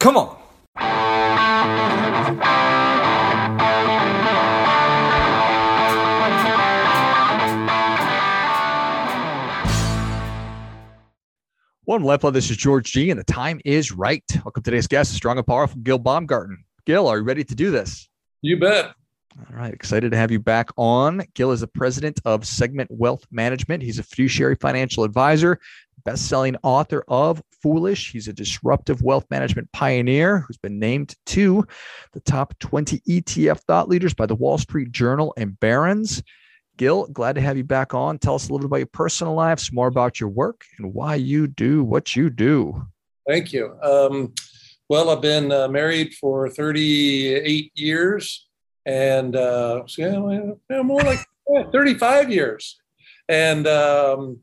Come on. One Lepla, this is George G, and the time is right. Welcome to today's guest, strong and powerful Gil Baumgarten. Gil, are you ready to do this? You bet. All right, excited to have you back on. Gil is the president of Segment Wealth Management. He's a fiduciary financial advisor, best-selling author of Foolish. He's a disruptive wealth management pioneer who's been named to the top 20 ETF thought leaders by the Wall Street Journal and Barron's. Gil, glad to have you back on. Tell us a little bit about your personal life, some more about your work, and why you do what you do. Thank you. Um, well, I've been uh, married for 38 years, and uh, yeah, more like 35 years, and um,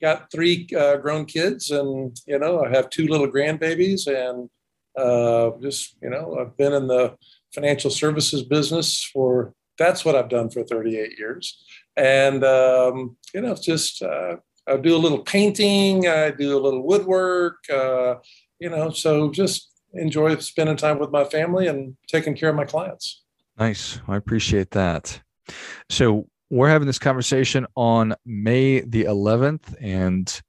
got three uh, grown kids, and you know, I have two little grandbabies, and uh, just you know, I've been in the financial services business for that's what I've done for 38 years. And, um, you know, just, uh, I do a little painting, I do a little woodwork, uh, you know, so just enjoy spending time with my family and taking care of my clients. Nice. I appreciate that. So we're having this conversation on May the 11th, and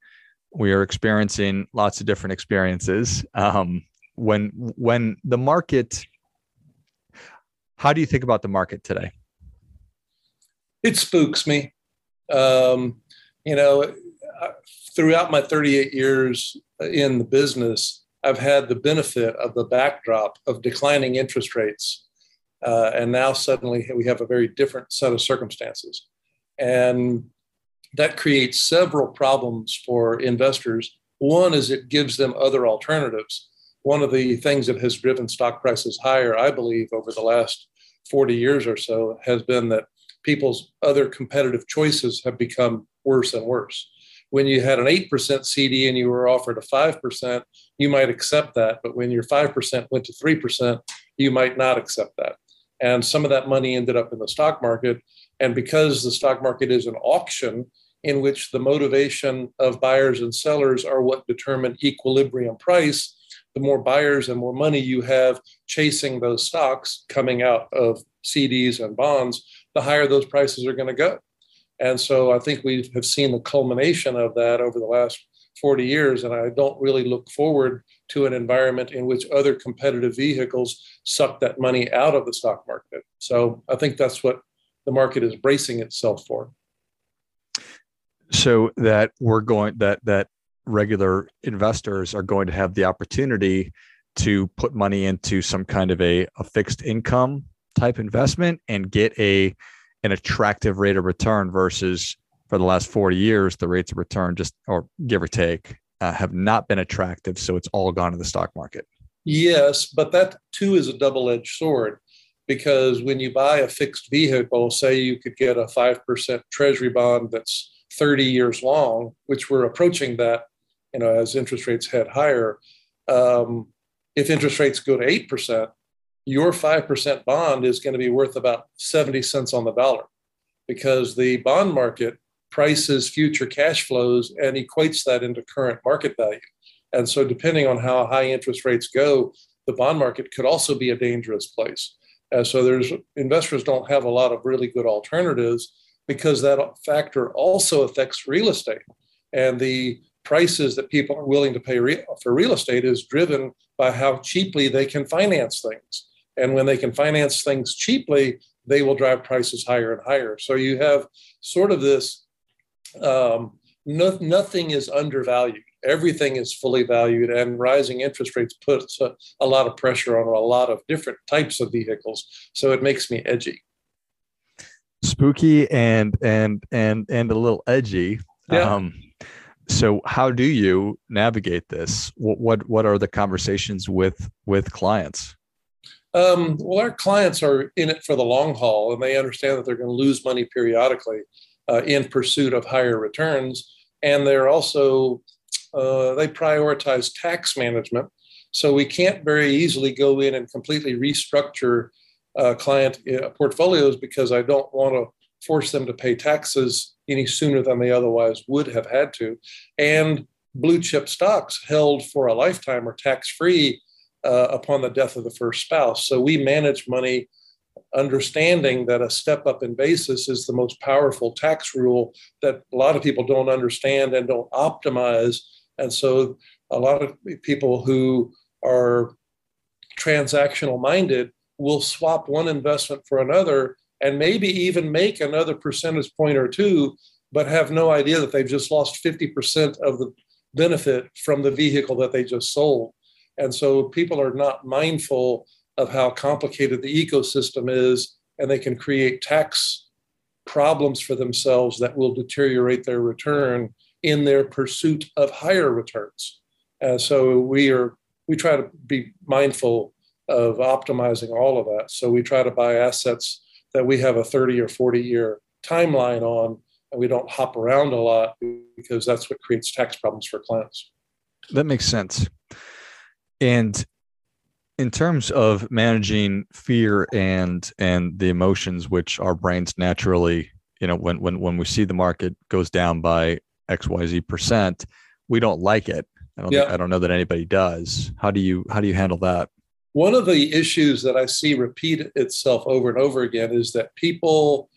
we are experiencing lots of different experiences. Um, when when the market, how do you think about the market today? it spooks me. Um, you know, throughout my 38 years in the business, I've had the benefit of the backdrop of declining interest rates. Uh, and now suddenly we have a very different set of circumstances. And that creates several problems for investors. One is it gives them other alternatives. One of the things that has driven stock prices higher, I believe, over the last 40 years or so has been that people's other competitive choices have become worse and worse. When you had an 8% CD and you were offered a 5%, you might accept that. But when your 5% went to 3%, you might not accept that. And some of that money ended up in the stock market. And because the stock market is an auction in which the motivation of buyers and sellers are what determine equilibrium price, the more buyers and more money you have chasing those stocks coming out of CDs and bonds, the higher those prices are going to go. And so I think we have seen the culmination of that over the last 40 years. And I don't really look forward to an environment in which other competitive vehicles suck that money out of the stock market. So I think that's what the market is bracing itself for. So that we're going that that regular investors are going to have the opportunity to put money into some kind of a, a fixed income type investment and get a an attractive rate of return versus for the last 40 years the rates of return just or give or take uh, have not been attractive so it's all gone to the stock market. Yes but that too is a double-edged sword because when you buy a fixed vehicle say you could get a 5% treasury bond that's 30 years long which we're approaching that you know as interest rates head higher um, if interest rates go to 8% your 5% bond is going to be worth about 70 cents on the dollar because the bond market prices future cash flows and equates that into current market value. And so, depending on how high interest rates go, the bond market could also be a dangerous place. And so, there's investors don't have a lot of really good alternatives because that factor also affects real estate. And the prices that people are willing to pay for real estate is driven by how cheaply they can finance things. And when they can finance things cheaply, they will drive prices higher and higher. So you have sort of this um, no, nothing is undervalued. Everything is fully valued, and rising interest rates puts a, a, lot of pressure on a lot of different types of vehicles. So it makes me edgy, spooky, and and and and a little edgy. Yeah. Um, so how do you navigate this? What what what are the conversations with with clients? Um, well, our clients are in it for the long haul, and they understand that they're going to lose money periodically uh, in pursuit of higher returns. And they're also uh, they prioritize tax management, so we can't very easily go in and completely restructure uh, client uh, portfolios because I don't want to force them to pay taxes any sooner than they otherwise would have had to. And blue chip stocks held for a lifetime are tax free uh, upon the death of the first spouse. So we manage money understanding that a step up in basis is the most powerful tax rule that a lot of people don't understand and don't optimize. And so a lot of people who are transactional minded will swap one investment for another and maybe even make another percentage point or two, but have no idea that they've just lost 50% of the benefit from the vehicle that they just sold. And so people are not mindful of how complicated the ecosystem is, and they can create tax problems for themselves that will deteriorate their return in their pursuit of higher returns. So we are we try to be mindful of optimizing all of that. So we try to buy assets that we have a 30 or 40 year timeline on, and we don't hop around a lot because that's what creates tax problems for clients. That makes sense. And in terms of managing fear and and the emotions which our brains naturally you know when when when we see the market goes down by xyz percent we don't like it. I don't yeah. think, i don't know that anybody does. How do you how do you handle that? One of the issues that i see repeat itself over and over again is that people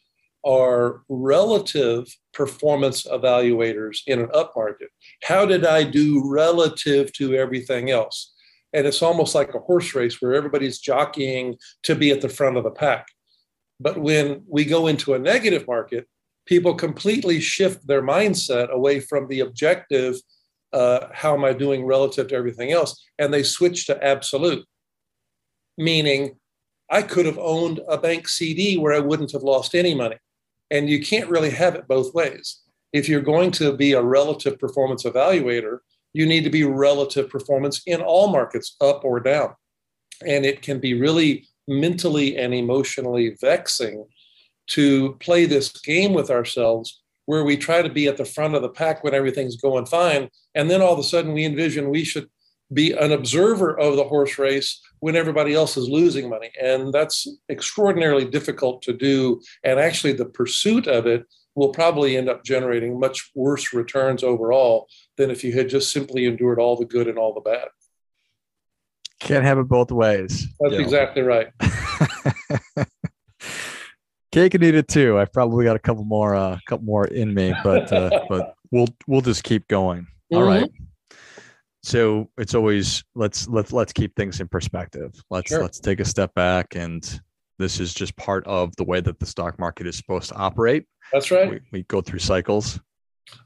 are relative performance evaluators in an up market how did i do relative to everything else and it's almost like a horse race where everybody's jockeying to be at the front of the pack. But when we go into a negative market, people completely shift their mindset away from the objective uh, how am I doing relative to everything else? And they switch to absolute, meaning I could have owned a bank CD where I wouldn't have lost any money. And you can't really have it both ways. If you're going to be a relative performance evaluator, you need to be relative performance in all markets, up or down. And it can be really mentally and emotionally vexing to play this game with ourselves where we try to be at the front of the pack when everything's going fine. And then all of a sudden we envision we should be an observer of the horse race when everybody else is losing money. And that's extraordinarily difficult to do. And actually, the pursuit of it will probably end up generating much worse returns overall than if you had just simply endured all the good and all the bad. Can't have it both ways. That's exactly right. Cake and eat it too. I've probably got a couple more, a uh, couple more in me, but uh, but we'll we'll just keep going. Mm-hmm. All right. So it's always let's let's let's keep things in perspective. Let's sure. let's take a step back and this is just part of the way that the stock market is supposed to operate. That's right. We, we, go through cycles.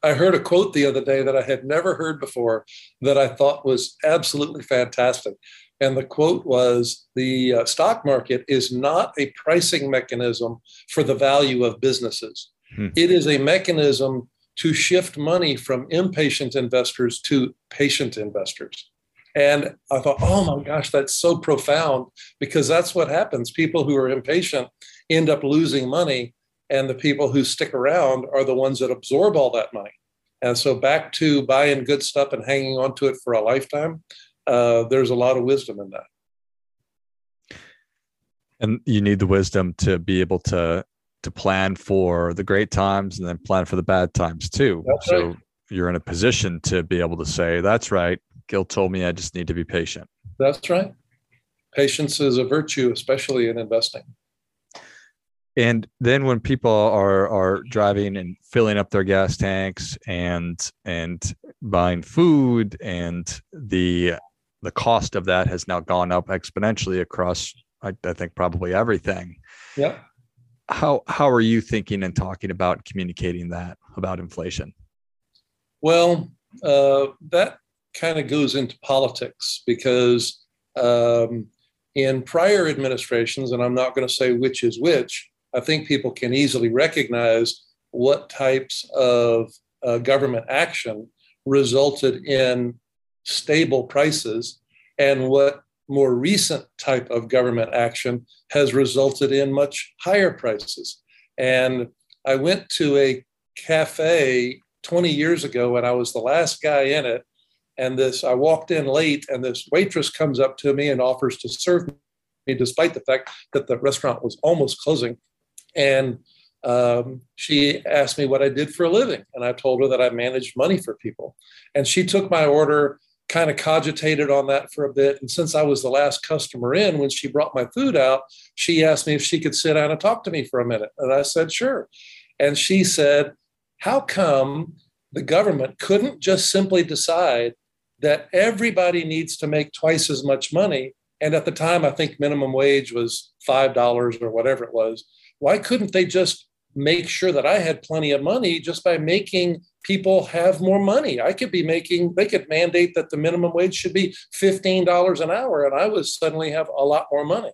I heard a quote the other day that I had never heard before that I thought was absolutely fantastic. And the quote was The uh, stock market is not a pricing mechanism for the value of businesses, hmm. it is a mechanism to shift money from impatient investors to patient investors. And I thought, oh my gosh, that's so profound because that's what happens. People who are impatient end up losing money, and the people who stick around are the ones that absorb all that money. And so, back to buying good stuff and hanging on to it for a lifetime, uh, there's a lot of wisdom in that. And you need the wisdom to be able to to plan for the great times and then plan for the bad times too. That's so right. you're in a position to be able to say, "That's right. Gil told me I just need to be patient. That's right. Patience is a virtue, especially in investing. And then when people are are driving and filling up their gas tanks and and buying food and the the cost of that has now gone up exponentially across I, I think probably everything. Yeah. How how are you thinking and talking about communicating that about inflation? Well, uh, that kind of goes into politics because um, in prior administrations, and I'm not going to say which is which, I think people can easily recognize what types of uh, government action resulted in stable prices and what more recent type of government action has resulted in much higher prices. And I went to a cafe 20 years ago and I was the last guy in it and this i walked in late and this waitress comes up to me and offers to serve me despite the fact that the restaurant was almost closing and um, she asked me what i did for a living and i told her that i managed money for people and she took my order kind of cogitated on that for a bit. And since I was the last customer in, when she brought my food out, she asked me if she could sit down and talk to me for a minute. And I said, sure. And she said, How come the government couldn't just simply decide that everybody needs to make twice as much money? And at the time, I think minimum wage was $5 or whatever it was. Why couldn't they just make sure that I had plenty of money just by making people have more money. I could be making, they could mandate that the minimum wage should be $15 an hour, and I would suddenly have a lot more money.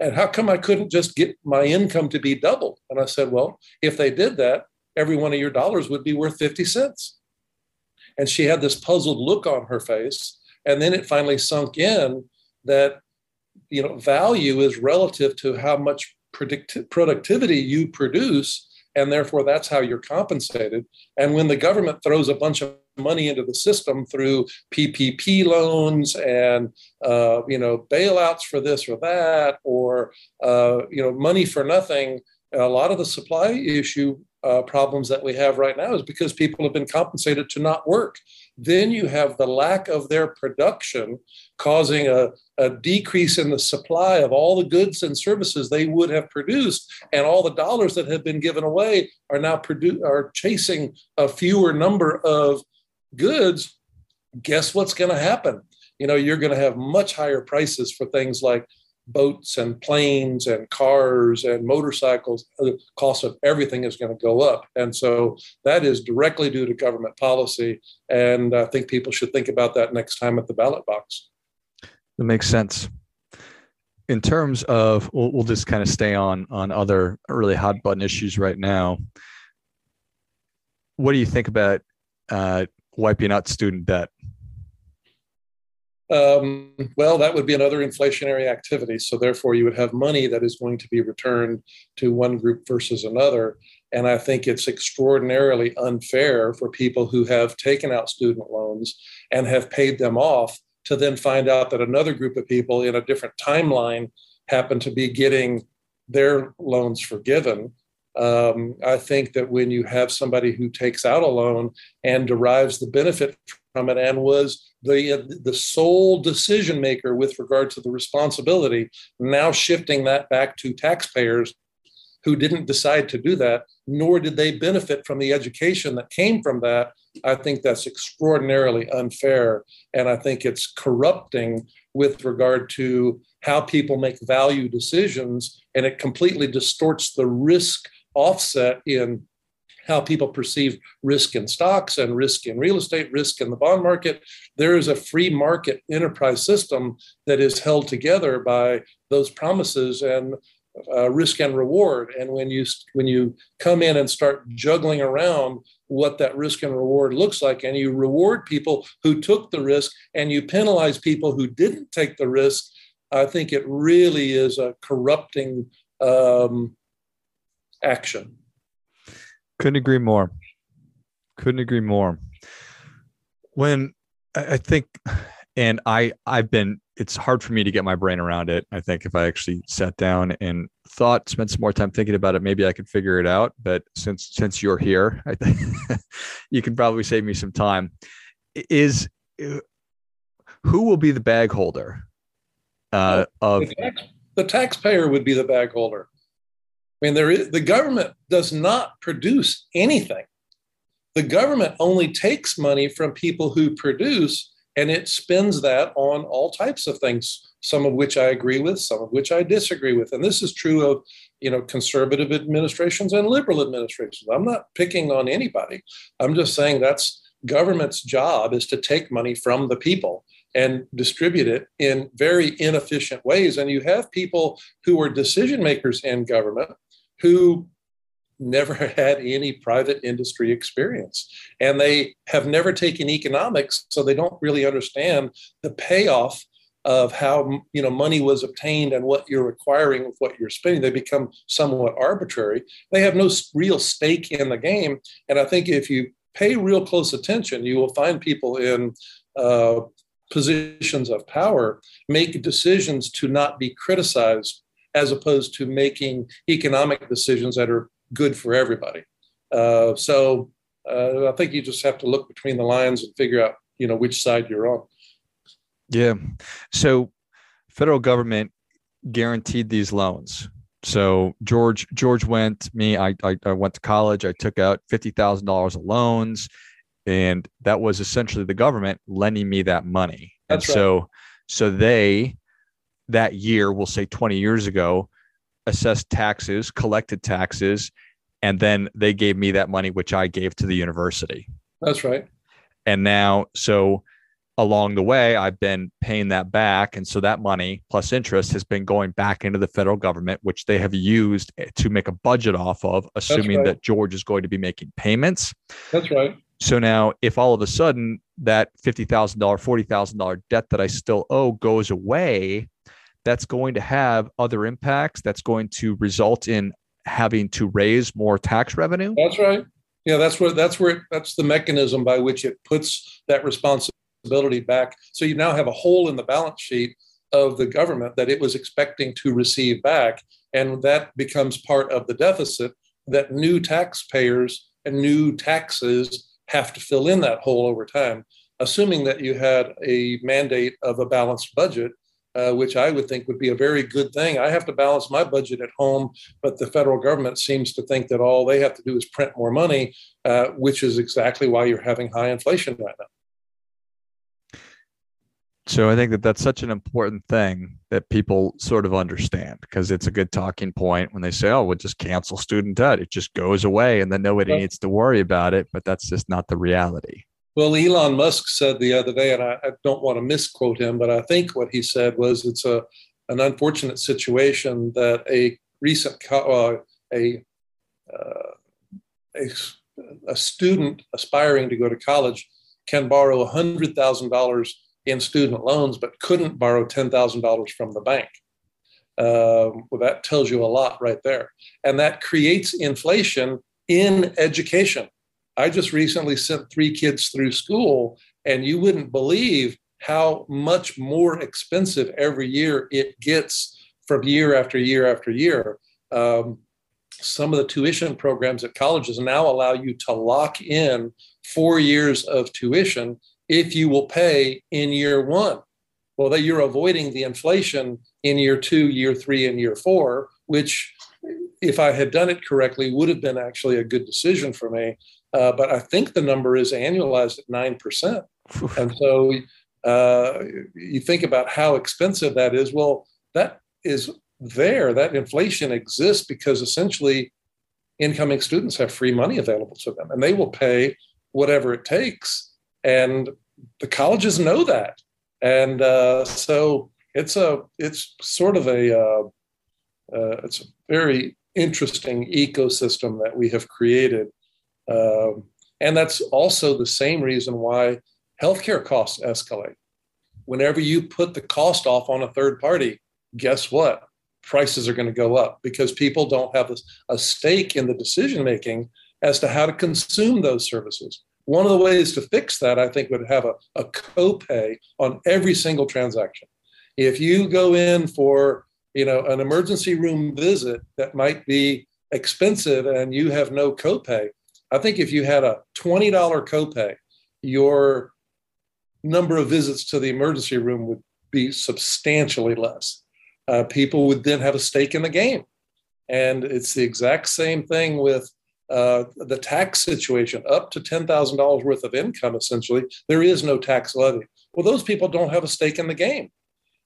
And how come I couldn't just get my income to be doubled? And I said, well, if they did that, every one of your dollars would be worth 50 cents. And she had this puzzled look on her face. And then it finally sunk in that, you know, value is relative to how much productivity you produce and therefore that's how you're compensated. And when the government throws a bunch of money into the system through PPP loans and uh, you know bailouts for this or that, or uh, you know money for nothing, a lot of the supply issue uh, problems that we have right now is because people have been compensated to not work. Then you have the lack of their production causing a, a decrease in the supply of all the goods and services they would have produced, and all the dollars that have been given away are now produ- are chasing a fewer number of goods. Guess what's going to happen? You know, you're going to have much higher prices for things like boats and planes and cars and motorcycles, the cost of everything is going to go up. And so that is directly due to government policy. And I think people should think about that next time at the ballot box. That makes sense. In terms of, we'll, we'll just kind of stay on on other really hot button issues right now. What do you think about uh, wiping out student debt? Um, well, that would be another inflationary activity. So, therefore, you would have money that is going to be returned to one group versus another. And I think it's extraordinarily unfair for people who have taken out student loans and have paid them off to then find out that another group of people in a different timeline happen to be getting their loans forgiven. Um, I think that when you have somebody who takes out a loan and derives the benefit from it and was the the sole decision maker with regard to the responsibility now shifting that back to taxpayers who didn't decide to do that nor did they benefit from the education that came from that i think that's extraordinarily unfair and i think it's corrupting with regard to how people make value decisions and it completely distorts the risk offset in how people perceive risk in stocks and risk in real estate, risk in the bond market. There is a free market enterprise system that is held together by those promises and uh, risk and reward. And when you when you come in and start juggling around what that risk and reward looks like, and you reward people who took the risk, and you penalize people who didn't take the risk, I think it really is a corrupting um, action. Couldn't agree more. Couldn't agree more. When I think, and I I've been. It's hard for me to get my brain around it. I think if I actually sat down and thought, spent some more time thinking about it, maybe I could figure it out. But since since you're here, I think you can probably save me some time. Is who will be the bag holder uh, of the, tax, the taxpayer would be the bag holder. I mean, there is, the government does not produce anything. The government only takes money from people who produce and it spends that on all types of things, some of which I agree with, some of which I disagree with. And this is true of you know conservative administrations and liberal administrations. I'm not picking on anybody. I'm just saying that's government's job is to take money from the people and distribute it in very inefficient ways. And you have people who are decision makers in government who never had any private industry experience. And they have never taken economics so they don't really understand the payoff of how you know money was obtained and what you're requiring with what you're spending. They become somewhat arbitrary. They have no real stake in the game. And i think if you pay real close attention you will find people in uh, positions of power make decisions to not be criticized as opposed to making economic decisions that are good for everybody. Uh, so uh, I think you just have to look between the lines and figure out, you know, which side you're on. Yeah. So federal government guaranteed these loans. So George George went me I I, I went to college. I took out fifty thousand dollars of loans, and that was essentially the government lending me that money. That's and right. so so they that year, we'll say twenty years ago, assessed taxes, collected taxes, and then they gave me that money, which I gave to the university. That's right. And now, so along the way, I've been paying that back. And so that money plus interest has been going back into the federal government, which they have used eh, to make a budget off of, assuming right. that George is going to be making payments. That's right. So now, if all of a sudden that $50,000, $40,000 debt that I still owe goes away, that's going to have other impacts. That's going to result in having to raise more tax revenue. That's right. Yeah, that's where that's where that's the mechanism by which it puts that responsibility back. So you now have a hole in the balance sheet of the government that it was expecting to receive back, and that becomes part of the deficit that new taxpayers and new taxes have to fill in that hole over time. Assuming that you had a mandate of a balanced budget, uh, which I would think would be a very good thing. I have to balance my budget at home, but the federal government seems to think that all they have to do is print more money, uh, which is exactly why you're having high inflation right now. So I think that that's such an important thing that people sort of understand because it's a good talking point when they say, "Oh, we'll just cancel student debt; it just goes away, and then nobody needs to worry about it." But that's just not the reality. Well, Elon Musk said the other day, and I, I don't want to misquote him, but I think what he said was it's a an unfortunate situation that a recent uh, a, uh, a a student aspiring to go to college can borrow hundred thousand dollars in student loans, but couldn't borrow ten thousand dollars from the bank. Um, well, that tells you a lot right there, and that creates inflation in education. I just recently sent three kids through school, and you wouldn't believe how much more expensive every year it gets from year after year after year. Um, some of the tuition programs at colleges now allow you to lock in four years of tuition if you will pay in year one. Well, that you're avoiding the inflation in year two, year three, and year four, which, if I had done it correctly, would have been actually a good decision for me. Uh, but I think the number is annualized at 9%. And so uh, you think about how expensive that is. Well, that is there. That inflation exists because essentially incoming students have free money available to them and they will pay whatever it takes. And the colleges know that. And uh, so it's a it's sort of a uh, uh, it's a very interesting ecosystem that we have created um, and that's also the same reason why healthcare costs escalate. Whenever you put the cost off on a third party, guess what? Prices are going to go up because people don't have a, a stake in the decision making as to how to consume those services. One of the ways to fix that, I think, would have a, a copay on every single transaction. If you go in for you know an emergency room visit that might be expensive and you have no copay, I think if you had a $20 copay, your number of visits to the emergency room would be substantially less. Uh, people would then have a stake in the game. And it's the exact same thing with uh, the tax situation up to $10,000 worth of income, essentially. There is no tax levy. Well, those people don't have a stake in the game.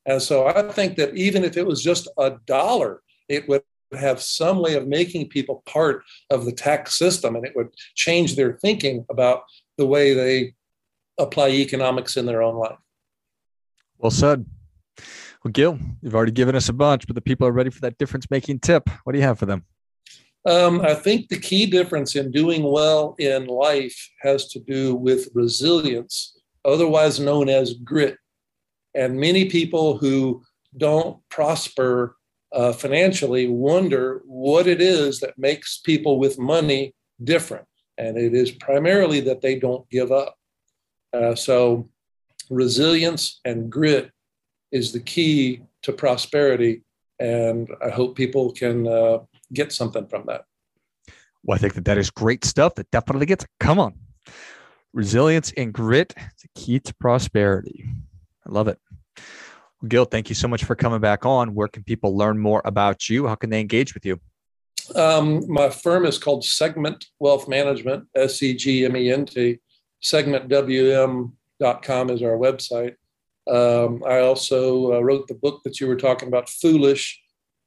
And so I think that even if it was just a dollar, it would have some way of making people part of the tax system and it would change their thinking about the way they apply economics in their own life. Well said. Well, Gil, you've already given us a bunch, but the people are ready for that difference making tip. What do you have for them? Um, I think the key difference in doing well in life has to do with resilience, otherwise known as grit. And many people who don't prosper uh, financially wonder what it is that makes people with money different. And it is primarily that they don't give up. Uh, so, resilience and grit is the key to prosperity. And I hope people can uh, get something from that. Well, I think that that is great stuff. That definitely gets. Come on, resilience and grit is the key to prosperity. I love it. Gil, thank you so much for coming back on. Where can people learn more about you? How can they engage with you? Um, my firm is called Segment Wealth Management, S E G M E N T. SegmentWM.com is our website. Um, I also uh, wrote the book that you were talking about, Foolish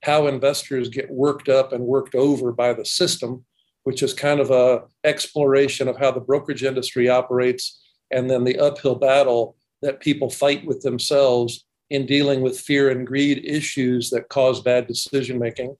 How Investors Get Worked Up and Worked Over by the System, which is kind of a exploration of how the brokerage industry operates and then the uphill battle that people fight with themselves in dealing with fear and greed issues that cause bad decision making.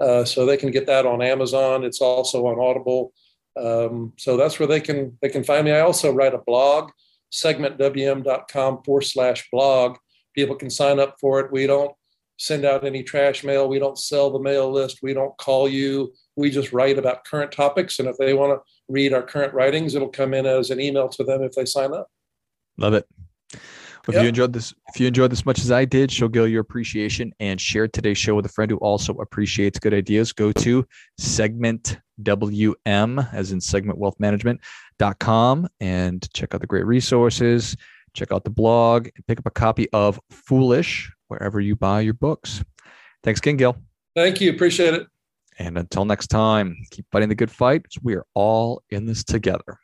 Uh, so they can get that on Amazon. It's also on Audible. Um, so that's where they can they can find me. I also write a blog, segmentwm.com forward slash blog. People can sign up for it. We don't send out any trash mail. We don't sell the mail list. We don't call you. We just write about current topics. And if they want to read our current writings, it'll come in as an email to them if they sign up. Love it. If yep. you enjoyed this, if you enjoyed this much as I did, show Gil your appreciation and share today's show with a friend who also appreciates good ideas. Go to segment WM as in segment wealth management.com and check out the great resources. Check out the blog and pick up a copy of Foolish wherever you buy your books. Thanks again, Gil. Thank you. Appreciate it. And until next time, keep fighting the good fight. We are all in this together.